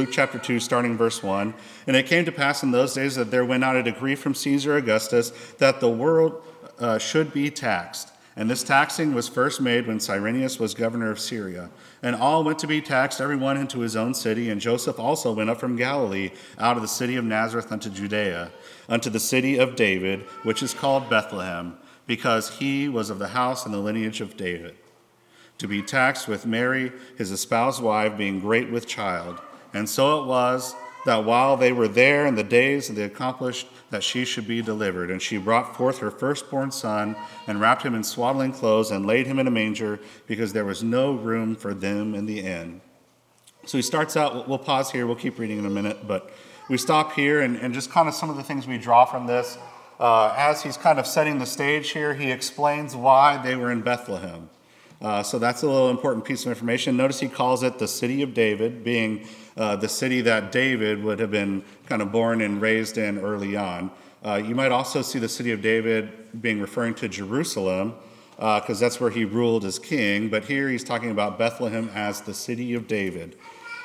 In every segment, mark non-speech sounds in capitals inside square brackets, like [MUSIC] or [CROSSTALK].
Luke chapter 2, starting verse 1. And it came to pass in those days that there went out a decree from Caesar Augustus that the world uh, should be taxed. And this taxing was first made when Cyrenius was governor of Syria. And all went to be taxed, every one into his own city. And Joseph also went up from Galilee, out of the city of Nazareth unto Judea, unto the city of David, which is called Bethlehem, because he was of the house and the lineage of David to be taxed with Mary, his espoused wife, being great with child. And so it was that while they were there in the days of the accomplished, that she should be delivered. And she brought forth her firstborn son, and wrapped him in swaddling clothes, and laid him in a manger, because there was no room for them in the inn. So he starts out, we'll pause here, we'll keep reading in a minute, but we stop here, and, and just kind of some of the things we draw from this. Uh, as he's kind of setting the stage here, he explains why they were in Bethlehem. Uh, so that's a little important piece of information. Notice he calls it the city of David, being uh, the city that David would have been kind of born and raised in early on. Uh, you might also see the city of David being referring to Jerusalem, because uh, that's where he ruled as king. But here he's talking about Bethlehem as the city of David.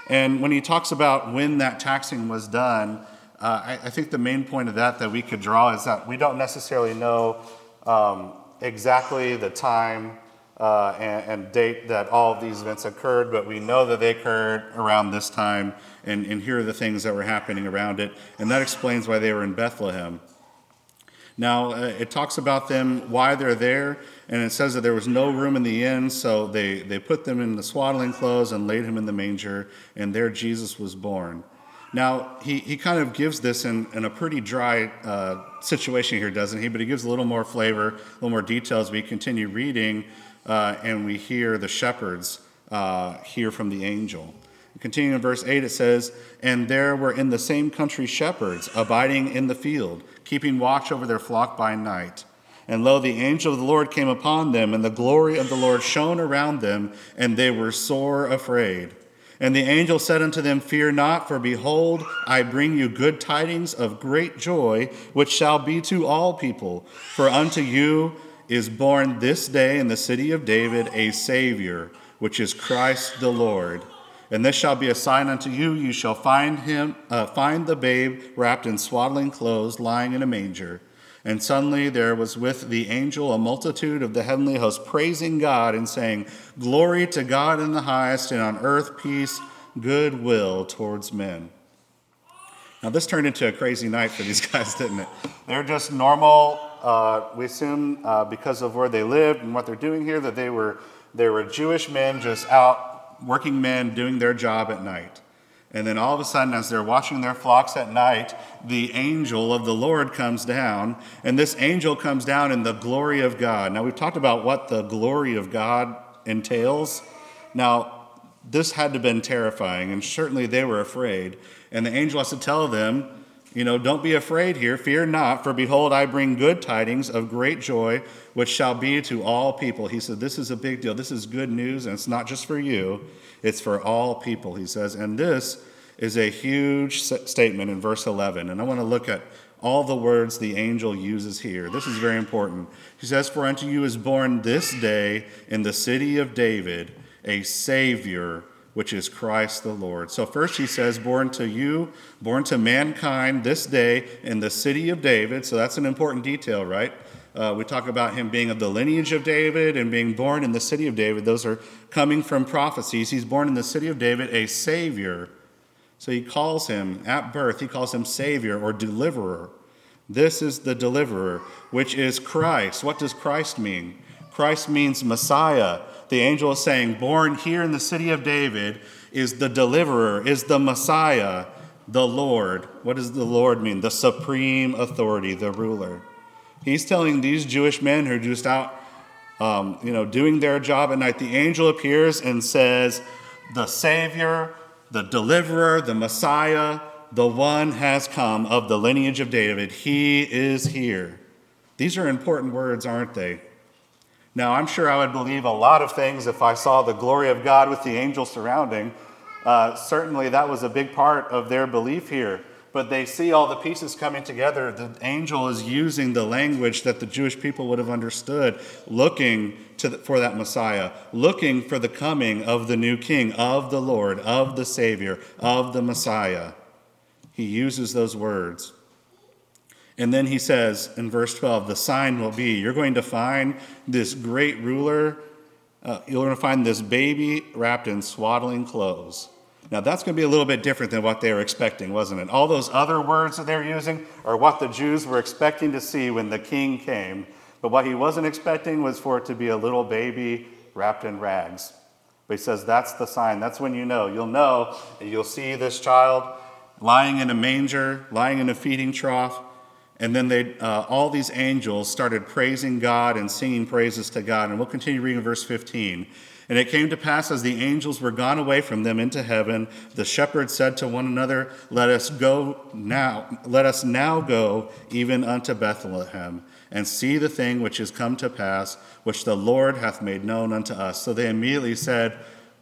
And when he talks about when that taxing was done, uh, I, I, think the main point of that that we could draw is that we don't necessarily know um, exactly the time uh, and, and, date that all of these events occurred, but we know that they occurred around this time, and, and here are the things that were happening around it, and that explains why they were in Bethlehem. Now, uh, it talks about them, why they're there, and it says that there was no room in the inn, so they, they put them in the swaddling clothes and laid him in the manger, and there Jesus was born. Now, he, he kind of gives this in, in a pretty dry uh, situation here, doesn't he? But he gives a little more flavor, a little more detail as we continue reading uh, and we hear the shepherds uh, hear from the angel. Continuing in verse 8, it says, And there were in the same country shepherds abiding in the field, keeping watch over their flock by night. And lo, the angel of the Lord came upon them, and the glory of the Lord shone around them, and they were sore afraid. And the angel said unto them, Fear not, for behold, I bring you good tidings of great joy, which shall be to all people. For unto you is born this day in the city of David a Savior, which is Christ the Lord. And this shall be a sign unto you: you shall find him, uh, find the babe wrapped in swaddling clothes, lying in a manger. And suddenly there was with the angel a multitude of the heavenly host, praising God and saying, "Glory to God in the highest, and on earth peace, goodwill towards men." Now this turned into a crazy night for these [LAUGHS] guys, didn't it? They're just normal uh, we assume uh, because of where they lived and what they're doing here that they were, they were Jewish men just out, working men doing their job at night. And then all of a sudden, as they're watching their flocks at night, the angel of the Lord comes down. And this angel comes down in the glory of God. Now, we've talked about what the glory of God entails. Now, this had to have been terrifying, and certainly they were afraid. And the angel has to tell them, you know, don't be afraid here, fear not, for behold, I bring good tidings of great joy, which shall be to all people. He said, This is a big deal. This is good news, and it's not just for you, it's for all people, he says. And this is a huge statement in verse 11. And I want to look at all the words the angel uses here. This is very important. He says, For unto you is born this day in the city of David a Savior which is Christ the Lord. So, first he says, Born to you, born to mankind this day in the city of David. So, that's an important detail, right? Uh, we talk about him being of the lineage of David and being born in the city of David. Those are coming from prophecies. He's born in the city of David, a Savior. So, he calls him at birth, he calls him Savior or Deliverer. This is the Deliverer, which is Christ. What does Christ mean? Christ means Messiah the angel is saying, born here in the city of David is the deliverer, is the Messiah, the Lord. What does the Lord mean? The supreme authority, the ruler. He's telling these Jewish men who are just out, um, you know, doing their job at night. The angel appears and says, The Savior, the deliverer, the Messiah, the one has come of the lineage of David. He is here. These are important words, aren't they? Now, I'm sure I would believe a lot of things if I saw the glory of God with the angels surrounding. Uh, certainly, that was a big part of their belief here. But they see all the pieces coming together. The angel is using the language that the Jewish people would have understood, looking the, for that Messiah, looking for the coming of the new king, of the Lord, of the Savior, of the Messiah. He uses those words. And then he says in verse 12, the sign will be you're going to find this great ruler, uh, you're going to find this baby wrapped in swaddling clothes. Now, that's going to be a little bit different than what they were expecting, wasn't it? All those other words that they're using are what the Jews were expecting to see when the king came. But what he wasn't expecting was for it to be a little baby wrapped in rags. But he says that's the sign. That's when you know. You'll know, and you'll see this child lying in a manger, lying in a feeding trough. And then they, uh, all these angels started praising God and singing praises to God. And we'll continue reading verse 15. And it came to pass as the angels were gone away from them into heaven, the shepherds said to one another, Let us go now, let us now go even unto Bethlehem, and see the thing which is come to pass, which the Lord hath made known unto us. So they immediately said,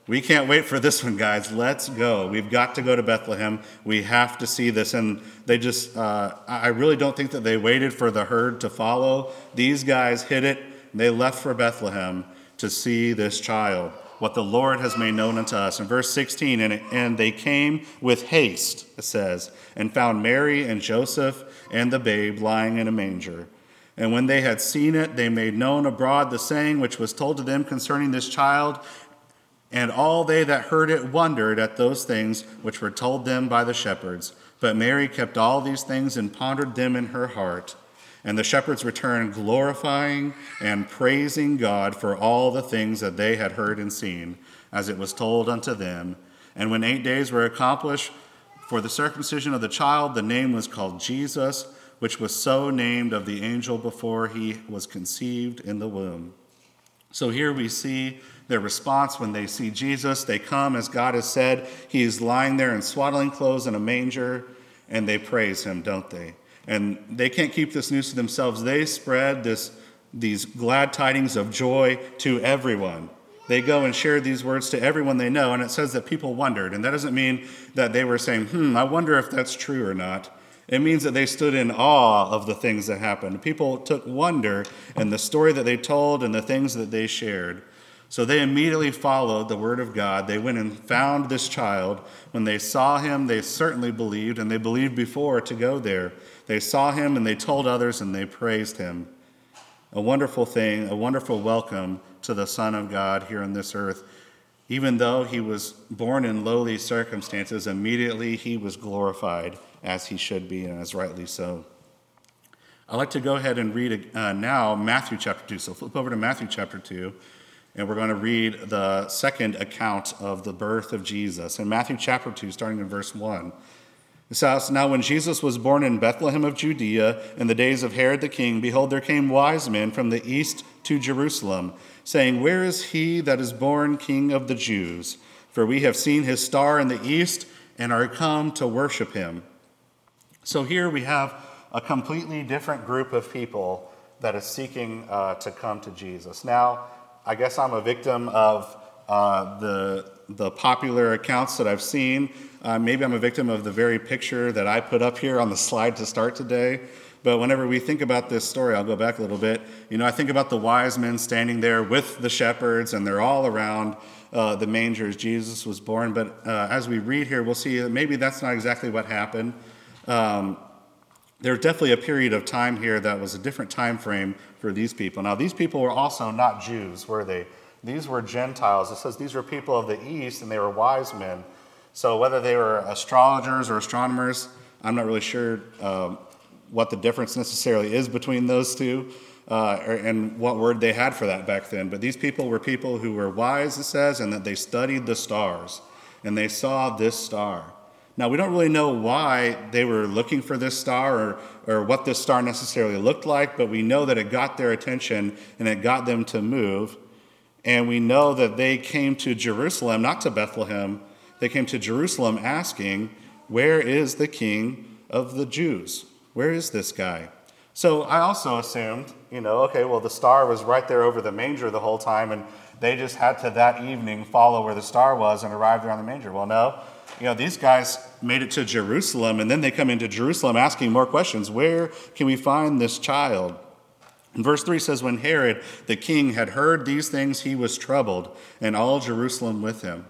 We can't wait for this one, guys. Let's go. We've got to go to Bethlehem. We have to see this. And they just, uh, I really don't think that they waited for the herd to follow. These guys hit it. They left for Bethlehem to see this child, what the Lord has made known unto us. In verse 16, and, and they came with haste, it says, and found Mary and Joseph and the babe lying in a manger. And when they had seen it, they made known abroad the saying which was told to them concerning this child. And all they that heard it wondered at those things which were told them by the shepherds. But Mary kept all these things and pondered them in her heart. And the shepherds returned, glorifying and praising God for all the things that they had heard and seen, as it was told unto them. And when eight days were accomplished for the circumcision of the child, the name was called Jesus, which was so named of the angel before he was conceived in the womb. So here we see their response when they see Jesus. They come, as God has said, he is lying there in swaddling clothes in a manger, and they praise him, don't they? And they can't keep this news to themselves. They spread this, these glad tidings of joy to everyone. They go and share these words to everyone they know, and it says that people wondered. And that doesn't mean that they were saying, hmm, I wonder if that's true or not. It means that they stood in awe of the things that happened. People took wonder in the story that they told and the things that they shared. So they immediately followed the word of God. They went and found this child. When they saw him, they certainly believed, and they believed before to go there. They saw him and they told others and they praised him. A wonderful thing, a wonderful welcome to the Son of God here on this earth. Even though he was born in lowly circumstances, immediately he was glorified as he should be and as rightly so. I'd like to go ahead and read uh, now Matthew chapter 2. So flip over to Matthew chapter 2, and we're going to read the second account of the birth of Jesus. In Matthew chapter 2, starting in verse 1. It says, Now when Jesus was born in Bethlehem of Judea in the days of Herod the king, behold, there came wise men from the east to Jerusalem, saying, Where is he that is born king of the Jews? For we have seen his star in the east and are come to worship him. So here we have a completely different group of people that is seeking uh, to come to Jesus. Now, I guess I'm a victim of uh, the, the popular accounts that I've seen uh, maybe I'm a victim of the very picture that I put up here on the slide to start today. But whenever we think about this story, I'll go back a little bit. You know, I think about the wise men standing there with the shepherds, and they're all around uh, the manger as Jesus was born. But uh, as we read here, we'll see that maybe that's not exactly what happened. Um, there's definitely a period of time here that was a different time frame for these people. Now, these people were also not Jews, were they? These were Gentiles. It says these were people of the East, and they were wise men. So whether they were astrologers or astronomers, I'm not really sure um, what the difference necessarily is between those two uh, and what word they had for that back then. But these people were people who were wise, it says, and that they studied the stars and they saw this star. Now, we don't really know why they were looking for this star or, or what this star necessarily looked like, but we know that it got their attention and it got them to move. And we know that they came to Jerusalem, not to Bethlehem, they came to Jerusalem asking, Where is the king of the Jews? Where is this guy? So I also assumed, you know, okay, well, the star was right there over the manger the whole time, and they just had to that evening follow where the star was and arrive there on the manger. Well, no, you know, these guys made it to Jerusalem, and then they come into Jerusalem asking more questions. Where can we find this child? And verse 3 says, When Herod the king had heard these things, he was troubled, and all Jerusalem with him.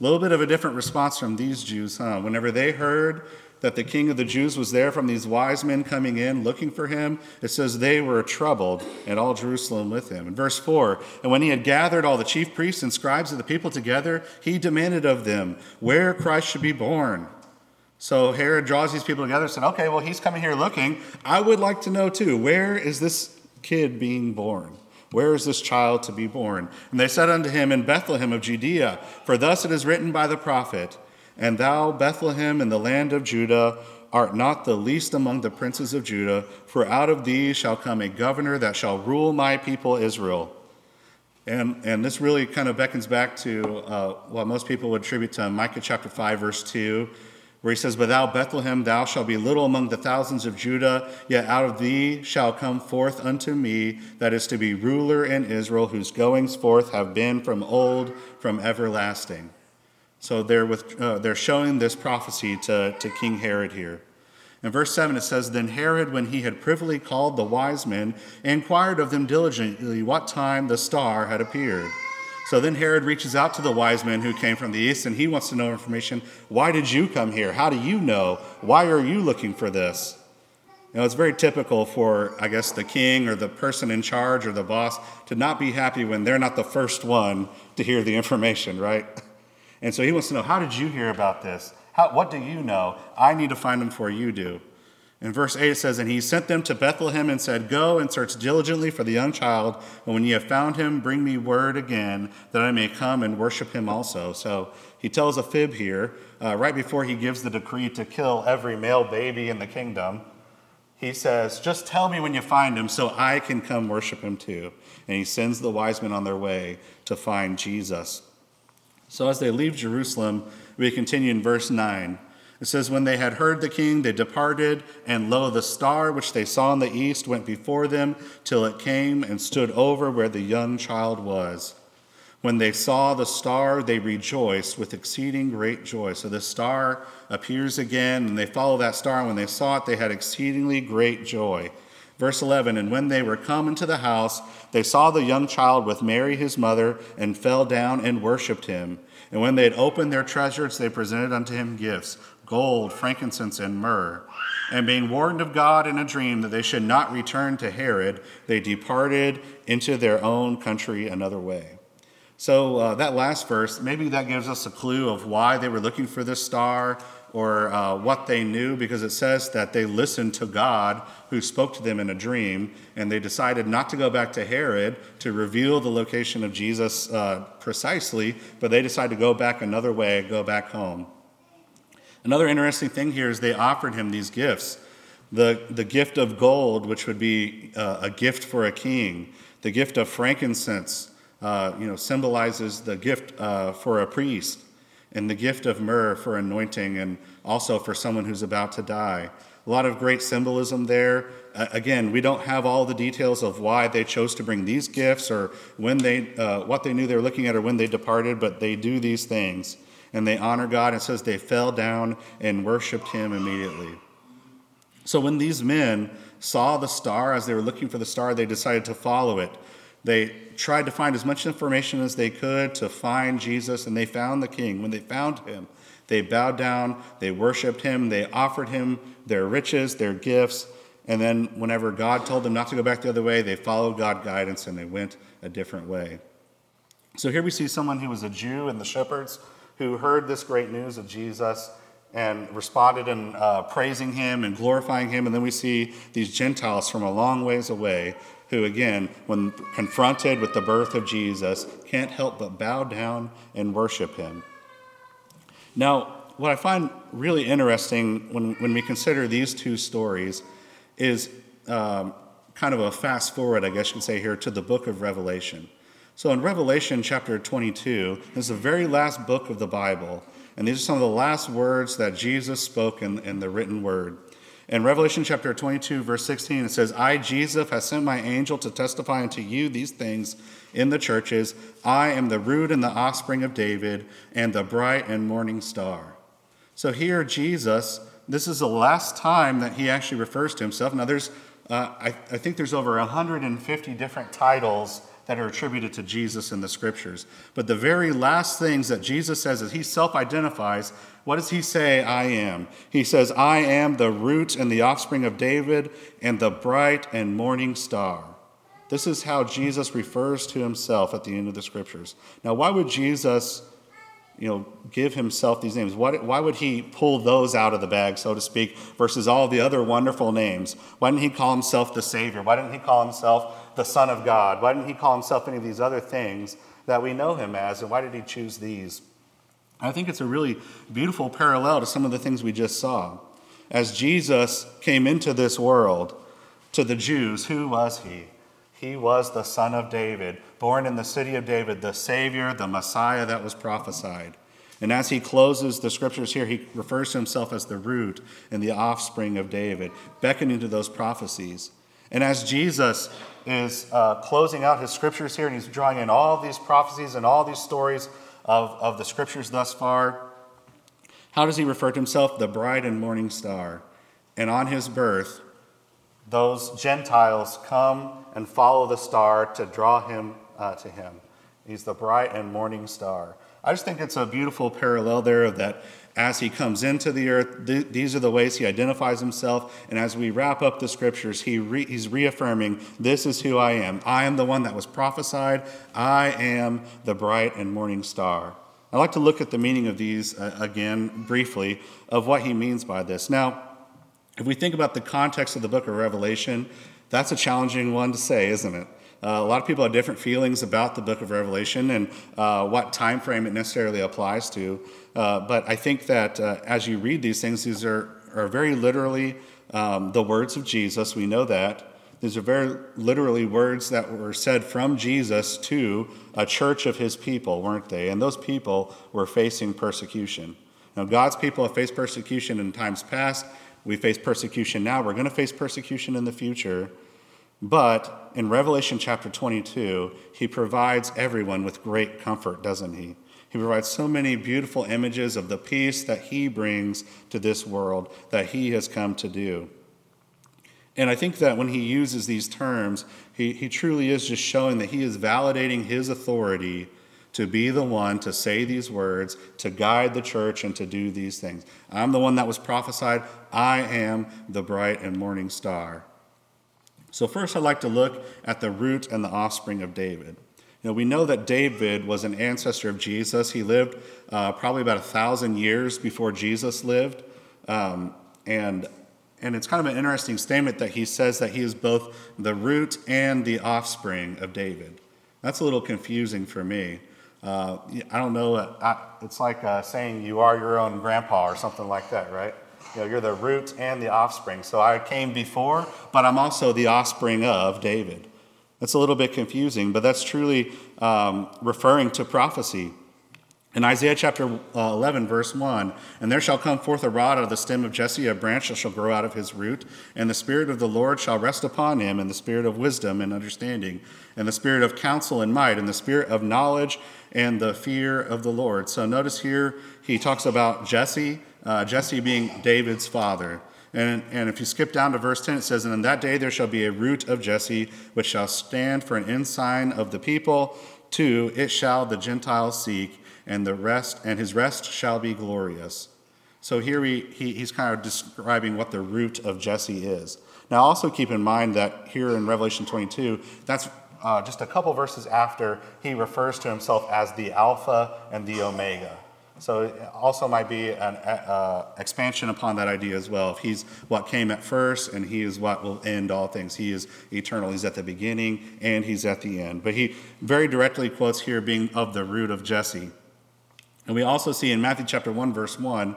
A little bit of a different response from these Jews, huh? Whenever they heard that the king of the Jews was there from these wise men coming in looking for him, it says they were troubled, and all Jerusalem with him. In verse 4, and when he had gathered all the chief priests and scribes of the people together, he demanded of them where Christ should be born. So Herod draws these people together and said, Okay, well, he's coming here looking. I would like to know too, where is this kid being born? Where is this child to be born? And they said unto him, In Bethlehem of Judea, for thus it is written by the prophet, And thou, Bethlehem, in the land of Judah, art not the least among the princes of Judah, for out of thee shall come a governor that shall rule my people Israel. And, and this really kind of beckons back to uh, what most people would attribute to Micah chapter 5, verse 2 where he says, But thou, Bethlehem, thou shalt be little among the thousands of Judah, yet out of thee shall come forth unto me that is to be ruler in Israel, whose goings forth have been from old, from everlasting. So they're, with, uh, they're showing this prophecy to, to King Herod here. In verse 7, it says, Then Herod, when he had privily called the wise men, inquired of them diligently what time the star had appeared. So then Herod reaches out to the wise men who came from the east and he wants to know information. Why did you come here? How do you know? Why are you looking for this? You know, it's very typical for, I guess, the king or the person in charge or the boss to not be happy when they're not the first one to hear the information, right? [LAUGHS] And so he wants to know, how did you hear about this? How, what do you know? I need to find them before you do. In verse 8 it says, And he sent them to Bethlehem and said, Go and search diligently for the young child, and when ye have found him, bring me word again, that I may come and worship him also. So he tells a fib here, uh, right before he gives the decree to kill every male baby in the kingdom. He says, Just tell me when you find him so I can come worship him too. And he sends the wise men on their way to find Jesus. So as they leave Jerusalem, we continue in verse 9. It says, When they had heard the king, they departed, and lo, the star which they saw in the east went before them till it came and stood over where the young child was. When they saw the star, they rejoiced with exceeding great joy. So the star appears again, and they follow that star. When they saw it, they had exceedingly great joy. Verse 11 And when they were come into the house, they saw the young child with Mary his mother, and fell down and worshipped him. And when they had opened their treasures, they presented unto him gifts gold, frankincense, and myrrh. And being warned of God in a dream that they should not return to Herod, they departed into their own country another way. So, uh, that last verse, maybe that gives us a clue of why they were looking for this star or uh, what they knew, because it says that they listened to God who spoke to them in a dream, and they decided not to go back to Herod to reveal the location of Jesus uh, precisely, but they decided to go back another way, go back home. Another interesting thing here is they offered him these gifts. The, the gift of gold, which would be uh, a gift for a king, the gift of frankincense, uh, you know, symbolizes the gift uh, for a priest, and the gift of myrrh for anointing, and also for someone who's about to die. A lot of great symbolism there. Uh, again, we don't have all the details of why they chose to bring these gifts or when they, uh, what they knew they were looking at or when they departed, but they do these things and they honor God. and says they fell down and worshiped him immediately. So when these men saw the star as they were looking for the star, they decided to follow it. They tried to find as much information as they could to find Jesus, and they found the king. When they found him, they bowed down, they worshiped him, they offered him their riches, their gifts, and then whenever God told them not to go back the other way, they followed God's guidance and they went a different way. So here we see someone who was a Jew and the shepherds who heard this great news of Jesus and responded in uh, praising him and glorifying him. And then we see these Gentiles from a long ways away who, again, when confronted with the birth of Jesus, can't help but bow down and worship him. Now, what I find really interesting when, when we consider these two stories is um, kind of a fast forward, I guess you could say, here to the book of Revelation. So in Revelation chapter 22, this is the very last book of the Bible, and these are some of the last words that Jesus spoke in, in the written word. In Revelation chapter 22, verse 16, it says, I, Jesus, have sent my angel to testify unto you these things in the churches. I am the root and the offspring of David, and the bright and morning star. So here, Jesus, this is the last time that he actually refers to himself. Now, there's uh, I, I think there's over 150 different titles that are attributed to Jesus in the scriptures. But the very last things that Jesus says is he self identifies. What does he say, I am? He says, I am the root and the offspring of David and the bright and morning star. This is how Jesus refers to himself at the end of the scriptures. Now, why would Jesus you know, give himself these names? Why, why would he pull those out of the bag, so to speak, versus all the other wonderful names? Why didn't he call himself the Savior? Why didn't he call himself the Son of God? Why didn't he call himself any of these other things that we know him as? And why did he choose these? I think it's a really beautiful parallel to some of the things we just saw. As Jesus came into this world, to the Jews, who was he? He was the son of David, born in the city of David, the Savior, the Messiah that was prophesied. And as he closes the scriptures here, he refers to himself as the root and the offspring of David, beckoning to those prophecies. And as Jesus is uh, closing out his scriptures here, and he's drawing in all these prophecies and all these stories of, of the scriptures thus far, how does he refer to himself? The bright and morning star. And on his birth, those Gentiles come and follow the star to draw him uh, to him. He's the bright and morning star. I just think it's a beautiful parallel there of that as he comes into the earth, th- these are the ways he identifies himself. And as we wrap up the scriptures, he re- he's reaffirming, This is who I am. I am the one that was prophesied. I am the bright and morning star. I'd like to look at the meaning of these uh, again briefly of what he means by this. Now, if we think about the context of the book of Revelation, that's a challenging one to say, isn't it? Uh, a lot of people have different feelings about the book of Revelation and uh, what time frame it necessarily applies to. Uh, but I think that uh, as you read these things, these are, are very literally um, the words of Jesus. We know that. These are very literally words that were said from Jesus to a church of his people, weren't they? And those people were facing persecution. Now, God's people have faced persecution in times past. We face persecution now. We're going to face persecution in the future. But in Revelation chapter 22, he provides everyone with great comfort, doesn't he? He provides so many beautiful images of the peace that he brings to this world that he has come to do. And I think that when he uses these terms, he, he truly is just showing that he is validating his authority to be the one to say these words, to guide the church, and to do these things. I'm the one that was prophesied. I am the bright and morning star. So, first, I'd like to look at the root and the offspring of David. You know, we know that David was an ancestor of Jesus. He lived uh, probably about a thousand years before Jesus lived. Um, and, and it's kind of an interesting statement that he says that he is both the root and the offspring of David. That's a little confusing for me. Uh, I don't know, I, it's like uh, saying you are your own grandpa or something like that, right? You know, you're the root and the offspring. So I came before, but I'm also the offspring of David. That's a little bit confusing, but that's truly um, referring to prophecy. In Isaiah chapter uh, 11, verse 1, and there shall come forth a rod out of the stem of Jesse, a branch that shall grow out of his root, and the Spirit of the Lord shall rest upon him, and the Spirit of wisdom and understanding, and the Spirit of counsel and might, and the Spirit of knowledge and the fear of the Lord. So notice here he talks about Jesse uh, Jesse being David's father. And, and if you skip down to verse 10, it says, And in that day there shall be a root of Jesse, which shall stand for an ensign of the people. To, it shall the Gentiles seek, and the rest, and his rest shall be glorious. So here we, he, he's kind of describing what the root of Jesse is. Now, also keep in mind that here in Revelation 22, that's uh, just a couple verses after he refers to himself as the Alpha and the Omega. So it also might be an uh, expansion upon that idea as well. If he's what came at first and he is what will end all things, he is eternal. He's at the beginning and he's at the end. But he very directly quotes here being of the root of Jesse. And we also see in Matthew chapter 1, verse 1,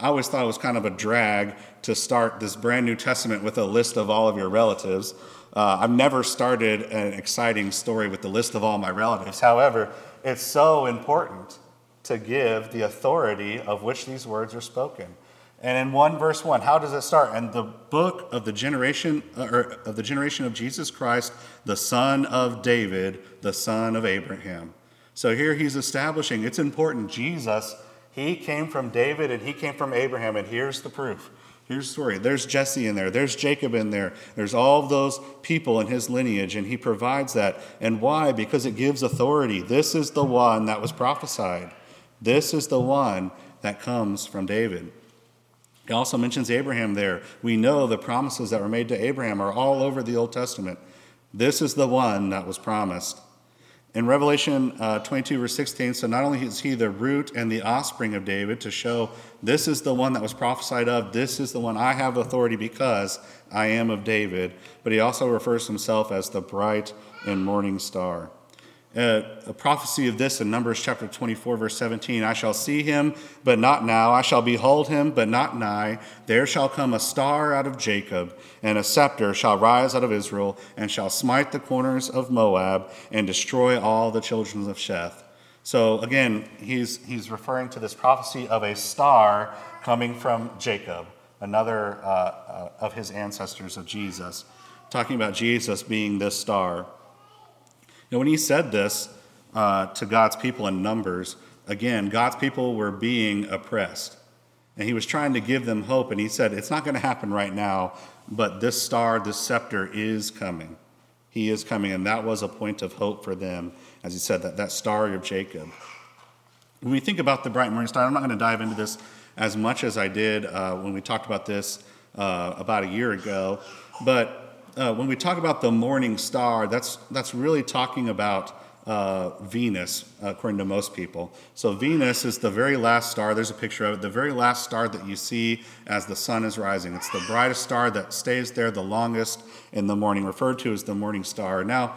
I always thought it was kind of a drag to start this brand New Testament with a list of all of your relatives. Uh, I've never started an exciting story with the list of all my relatives. However, it's so important to give the authority of which these words are spoken. And in 1 verse 1, how does it start? And the book of the generation uh, or of the generation of Jesus Christ, the son of David, the son of Abraham. So here he's establishing it's important Jesus, he came from David and he came from Abraham and here's the proof. Here's the story. There's Jesse in there. There's Jacob in there. There's all those people in his lineage, and he provides that. And why? Because it gives authority. This is the one that was prophesied. This is the one that comes from David. He also mentions Abraham there. We know the promises that were made to Abraham are all over the Old Testament. This is the one that was promised. In Revelation uh, 22, verse 16, so not only is he the root and the offspring of David to show this is the one that was prophesied of, this is the one I have authority because I am of David, but he also refers to himself as the bright and morning star a prophecy of this in Numbers chapter 24, verse 17 I shall see him, but not now. I shall behold him, but not nigh. There shall come a star out of Jacob, and a scepter shall rise out of Israel, and shall smite the corners of Moab, and destroy all the children of Sheth. So again, he's, he's referring to this prophecy of a star coming from Jacob, another uh, uh, of his ancestors of Jesus, talking about Jesus being this star. Now, when he said this uh, to God's people in Numbers, again, God's people were being oppressed. And he was trying to give them hope, and he said, It's not going to happen right now, but this star, this scepter is coming. He is coming, and that was a point of hope for them, as he said, that, that star of Jacob. When we think about the bright morning star, I'm not going to dive into this as much as I did uh, when we talked about this uh, about a year ago, but uh, when we talk about the morning star, that's, that's really talking about uh, Venus, according to most people. So, Venus is the very last star. There's a picture of it, the very last star that you see as the sun is rising. It's the brightest star that stays there the longest in the morning, referred to as the morning star. Now,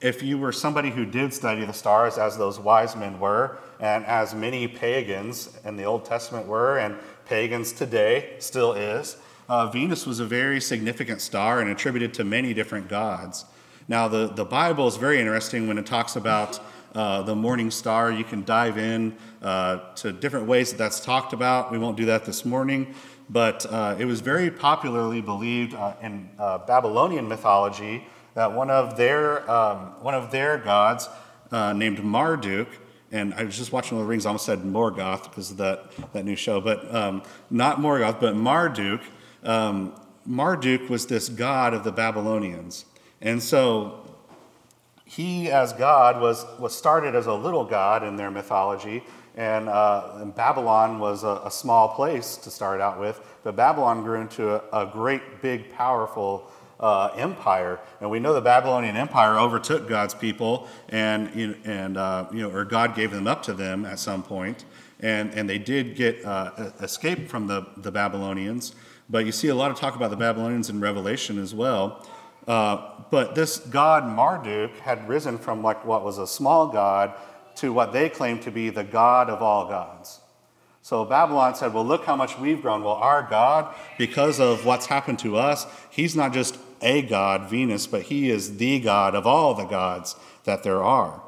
if you were somebody who did study the stars, as those wise men were, and as many pagans in the Old Testament were, and pagans today still is, uh, Venus was a very significant star and attributed to many different gods. Now, the, the Bible is very interesting when it talks about uh, the morning star. You can dive in uh, to different ways that that's talked about. We won't do that this morning, but uh, it was very popularly believed uh, in uh, Babylonian mythology that one of their, um, one of their gods, named Marduk, and I was just watching the Rings, I almost said Morgoth because of that, that new show, but um, not Morgoth, but Marduk um, Marduk was this god of the Babylonians. And so he, as God, was, was started as a little god in their mythology. And, uh, and Babylon was a, a, small place to start out with, but Babylon grew into a, a great, big, powerful uh, empire. And we know the Babylonian Empire overtook God's people, and, and uh, you know, or God gave them up to them at some point. And, and they did get uh, escape from the, the Babylonians. But you see a lot of talk about the Babylonians in Revelation as well. Uh, but this god Marduk had risen from like what was a small god to what they claimed to be the god of all gods. So Babylon said, Well, look how much we've grown. Well, our God, because of what's happened to us, he's not just a god, Venus, but he is the God of all the gods that there are.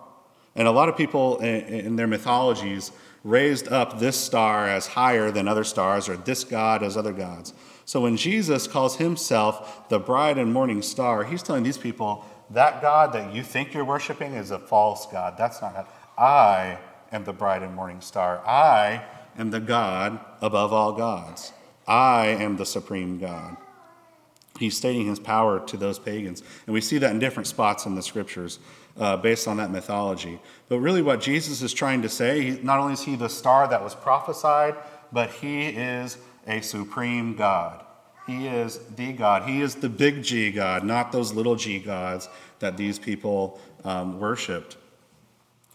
And a lot of people in their mythologies raised up this star as higher than other stars, or this God as other gods. So when Jesus calls himself the bride and morning star, he's telling these people that God that you think you're worshiping is a false God. That's not God. I am the bride and morning star. I am the God above all gods. I am the supreme God. He's stating his power to those pagans. And we see that in different spots in the scriptures uh, based on that mythology. But really, what Jesus is trying to say, not only is he the star that was prophesied, but he is a supreme God. He is the God. He is the big G God, not those little g gods that these people um, worshiped.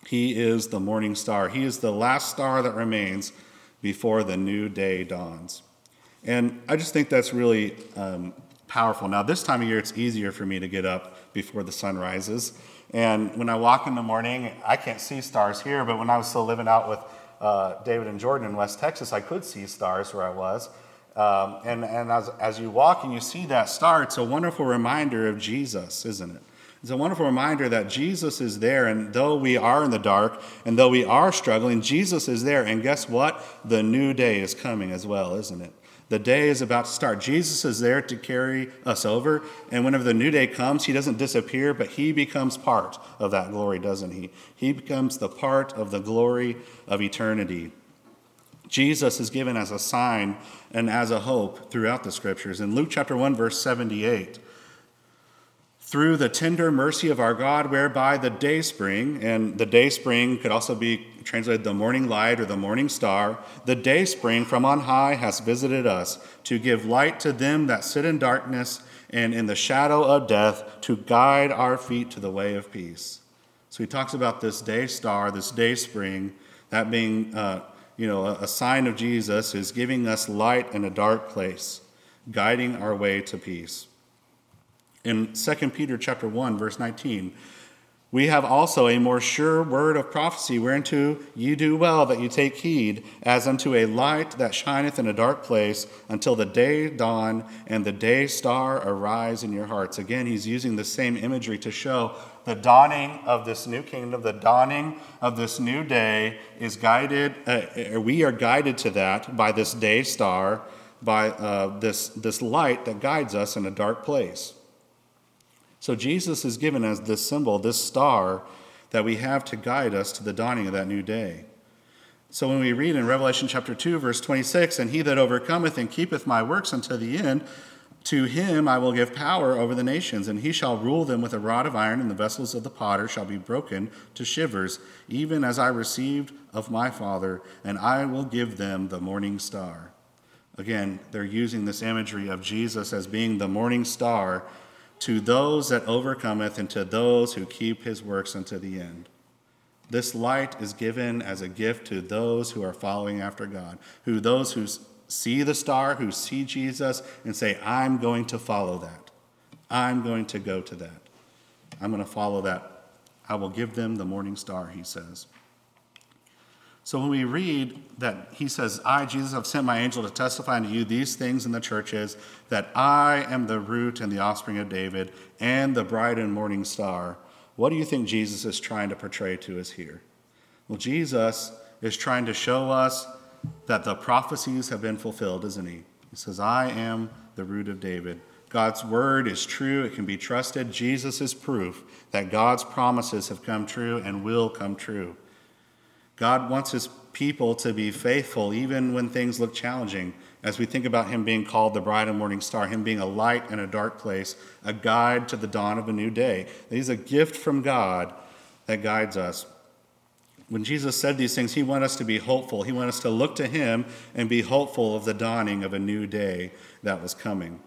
He is the morning star. He is the last star that remains before the new day dawns. And I just think that's really um, powerful. Now, this time of year, it's easier for me to get up before the sun rises. And when I walk in the morning, I can't see stars here, but when I was still living out with uh, David and Jordan in West Texas, I could see stars where I was. Um, and and as, as you walk and you see that star, it's a wonderful reminder of Jesus, isn't it? It's a wonderful reminder that Jesus is there, and though we are in the dark, and though we are struggling, Jesus is there. And guess what? The new day is coming as well, isn't it? The day is about to start. Jesus is there to carry us over. And whenever the new day comes, he doesn't disappear, but he becomes part of that glory, doesn't he? He becomes the part of the glory of eternity. Jesus is given as a sign and as a hope throughout the scriptures. In Luke chapter 1, verse 78, through the tender mercy of our God, whereby the day spring, and the day spring could also be translated the morning light or the morning star, the day spring from on high has visited us to give light to them that sit in darkness and in the shadow of death, to guide our feet to the way of peace. So he talks about this day star, this day spring, that being, uh, you know, a, a sign of Jesus is giving us light in a dark place, guiding our way to peace. In 2 Peter chapter 1, verse 19, we have also a more sure word of prophecy, whereunto you do well that you take heed, as unto a light that shineth in a dark place, until the day dawn and the day star arise in your hearts. Again, he's using the same imagery to show the dawning of this new kingdom, the dawning of this new day is guided, uh, we are guided to that by this day star, by uh, this, this light that guides us in a dark place. So Jesus is given as this symbol, this star that we have to guide us to the dawning of that new day. So when we read in Revelation chapter 2, verse 26, and he that overcometh and keepeth my works unto the end, to him I will give power over the nations, and he shall rule them with a rod of iron, and the vessels of the potter shall be broken to shivers, even as I received of my Father, and I will give them the morning star. Again, they're using this imagery of Jesus as being the morning star to those that overcometh and to those who keep his works unto the end. This light is given as a gift to those who are following after God, who those who see the star, who see Jesus and say, I'm going to follow that. I'm going to go to that. I'm going to follow that. I will give them the morning star, he says. So when we read that he says, I, Jesus, have sent my angel to testify unto you these things in the churches, that I am the root and the offspring of David and the bright and morning star, what do you think Jesus is trying to portray to us here? Well, Jesus is trying to show us that the prophecies have been fulfilled, isn't he? He says, I am the root of David. God's word is true, it can be trusted. Jesus is proof that God's promises have come true and will come true. God wants his people to be faithful even when things look challenging. As we think about him being called the bright and morning star, him being a light in a dark place, a guide to the dawn of a new day. He's a gift from God that guides us. When Jesus said these things, he wanted us to be hopeful. He wanted us to look to him and be hopeful of the dawning of a new day that was coming.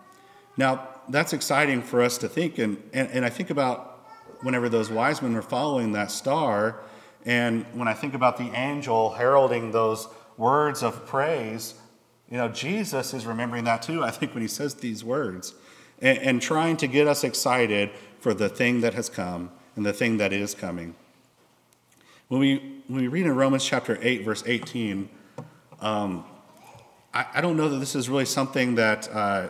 Now, that's exciting for us to think, and, and, and I think about whenever those wise men were following that star and when I think about the angel heralding those words of praise, you know, Jesus is remembering that too, I think, when he says these words and, and trying to get us excited for the thing that has come and the thing that is coming. When we, when we read in Romans chapter 8, verse 18, um, I, I, don't know that this is really something that uh,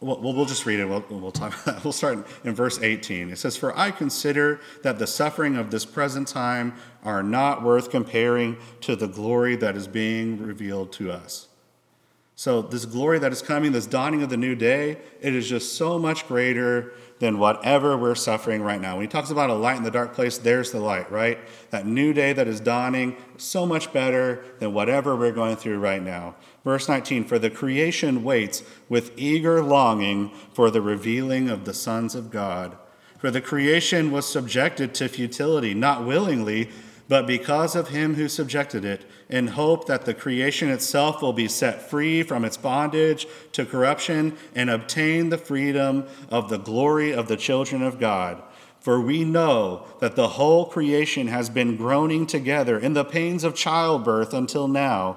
well, we'll just read it. We'll, we'll talk. [LAUGHS] We'll start in verse 18. It says, "For I consider that the suffering of this present time are not worth comparing to the glory that is being revealed to us." So, this glory that is coming, this dawning of the new day, it is just so much greater than whatever we're suffering right now. When he talks about a light in the dark place, there's the light, right? That new day that is dawning, so much better than whatever we're going through right now. Verse 19 For the creation waits with eager longing for the revealing of the sons of God. For the creation was subjected to futility, not willingly but because of him who subjected it, in hope that the creation itself will be set free from its bondage to corruption and obtain the freedom of the glory of the children of God. For we know that the whole creation has been groaning together in the pains of childbirth until now.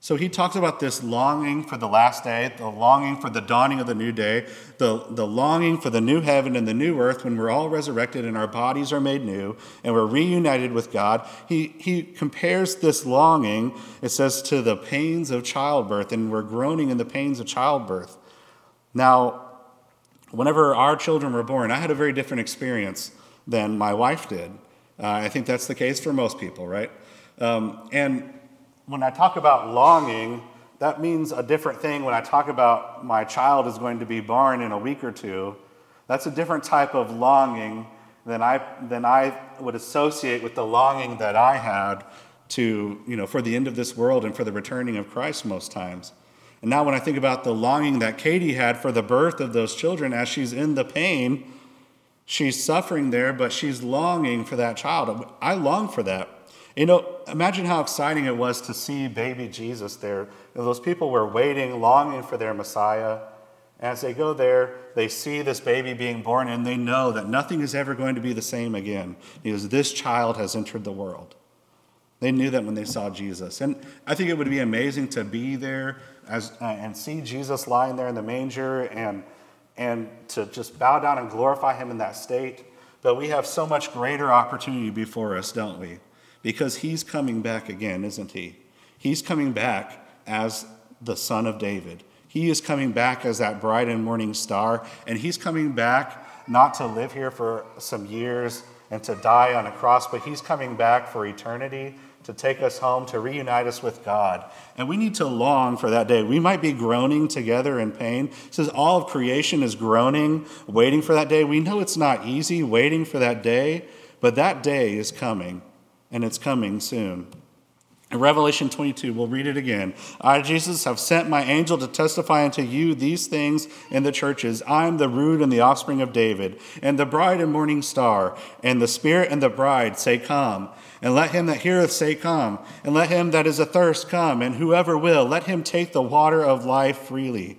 So he talks about this longing for the last day, the longing for the dawning of the new day, the, the longing for the new heaven and the new earth when we're all resurrected and our bodies are made new and we're reunited with God. He, he compares this longing, it says, to the pains of childbirth, and we're groaning in the pains of childbirth. Now, whenever our children were born, I had a very different experience than my wife did. Uh, I think that's the case for most people, right? Um, and when I talk about longing, that means a different thing when I talk about my child is going to be born in a week or two. That's a different type of longing than I, than I would associate with the longing that I had to, you know, for the end of this world and for the returning of Christ most times. And now when I think about the longing that Katie had for the birth of those children as she's in the pain, she's suffering there, but she's longing for that child. I long for that. You know, imagine how exciting it was to see baby Jesus there. You know, those people were waiting, longing for their Messiah. And As they go there, they see this baby being born and they know that nothing is ever going to be the same again because this child has entered the world. They knew that when they saw Jesus. And I think it would be amazing to be there as, uh, and see Jesus lying there in the manger and, and to just bow down and glorify him in that state. But we have so much greater opportunity before us, don't we? Because he's coming back again, isn't he? He's coming back as the son of David. He is coming back as that bright and morning star, and he's coming back not to live here for some years and to die on a cross, but he's coming back for eternity to take us home, to reunite us with God. And we need to long for that day. We might be groaning together in pain. It says all of creation is groaning, waiting for that day. We know it's not easy waiting for that day, but that day is coming, and it's coming soon. In Revelation 22, we'll read it again. I, Jesus, have sent my angel to testify unto you these things in the churches. I am the root and the offspring of David, and the bright and morning star, and the Spirit and the bride say, Come. And let him that heareth say, Come. And let him that is athirst come. And whoever will, let him take the water of life freely.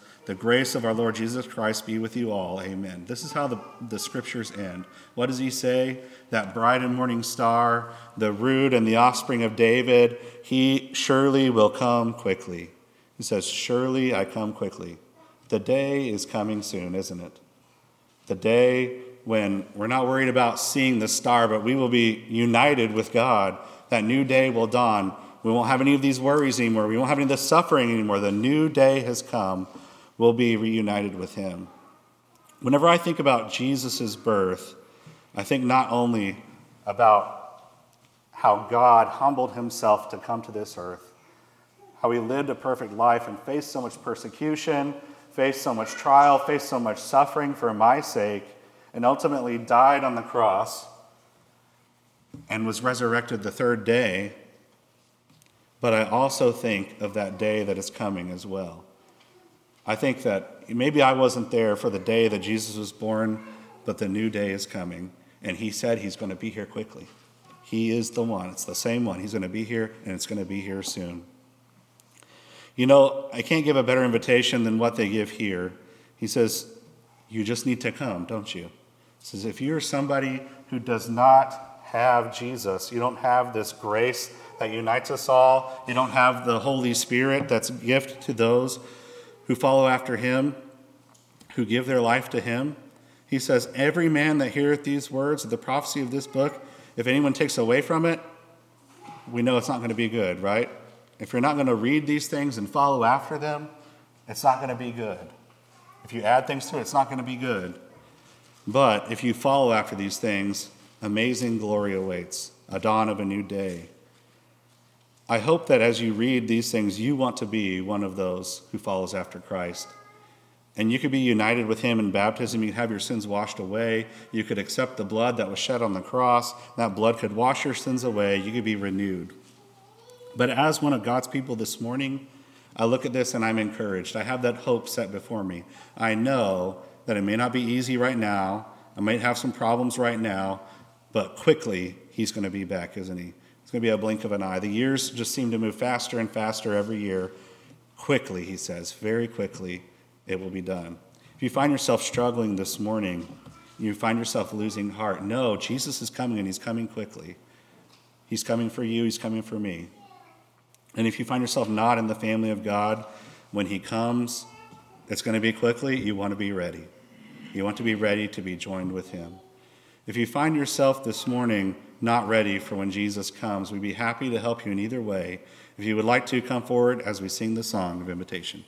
The grace of our Lord Jesus Christ be with you all. Amen. This is how the, the scriptures end. What does he say? That bright and morning star, the root and the offspring of David, he surely will come quickly. He says, Surely I come quickly. The day is coming soon, isn't it? The day when we're not worried about seeing the star, but we will be united with God. That new day will dawn. We won't have any of these worries anymore. We won't have any of this suffering anymore. The new day has come will be reunited with him. Whenever I think about Jesus' birth, I think not only about how God humbled himself to come to this earth, how he lived a perfect life and faced so much persecution, faced so much trial, faced so much suffering for my sake, and ultimately died on the cross and was resurrected the third day. But I also think of that day that is coming as well. I think that maybe I wasn't there for the day that Jesus was born, but the new day is coming. And he said he's going to be here quickly. He is the one. It's the same one. He's going to be here, and it's going to be here soon. You know, I can't give a better invitation than what they give here. He says, You just need to come, don't you? He says, If you're somebody who does not have Jesus, you don't have this grace that unites us all, you don't have the Holy Spirit that's a gift to those who follow after him, who give their life to him. He says, Every man that heareth these words of the prophecy of this book, if anyone takes away from it, we know it's not going to be good, right? If you're not going to read these things and follow after them, it's not going to be good. If you add things to it, it's not going to be good. But if you follow after these things, amazing glory awaits, a dawn of a new day. I hope that as you read these things, you want to be one of those who follows after Christ. And you could be united with him in baptism. You could have your sins washed away. You could accept the blood that was shed on the cross. That blood could wash your sins away. You could be renewed. But as one of God's people this morning, I look at this and I'm encouraged. I have that hope set before me. I know that it may not be easy right now. I might have some problems right now, but quickly he's going to be back, isn't he? It's going to be a blink of an eye. The years just seem to move faster and faster every year. Quickly, he says, very quickly, it will be done. If you find yourself struggling this morning you find yourself losing heart, no, Jesus is coming and he's coming quickly. He's coming for you, he's coming for me. And if you find yourself not in the family of God, when he comes, it's going to be quickly, you want to be ready. You want to be ready to be joined with him. If you find yourself this morning not ready for when Jesus comes, we'd be happy to help you in either way. If you would like to, come forward as we sing the song of invitation.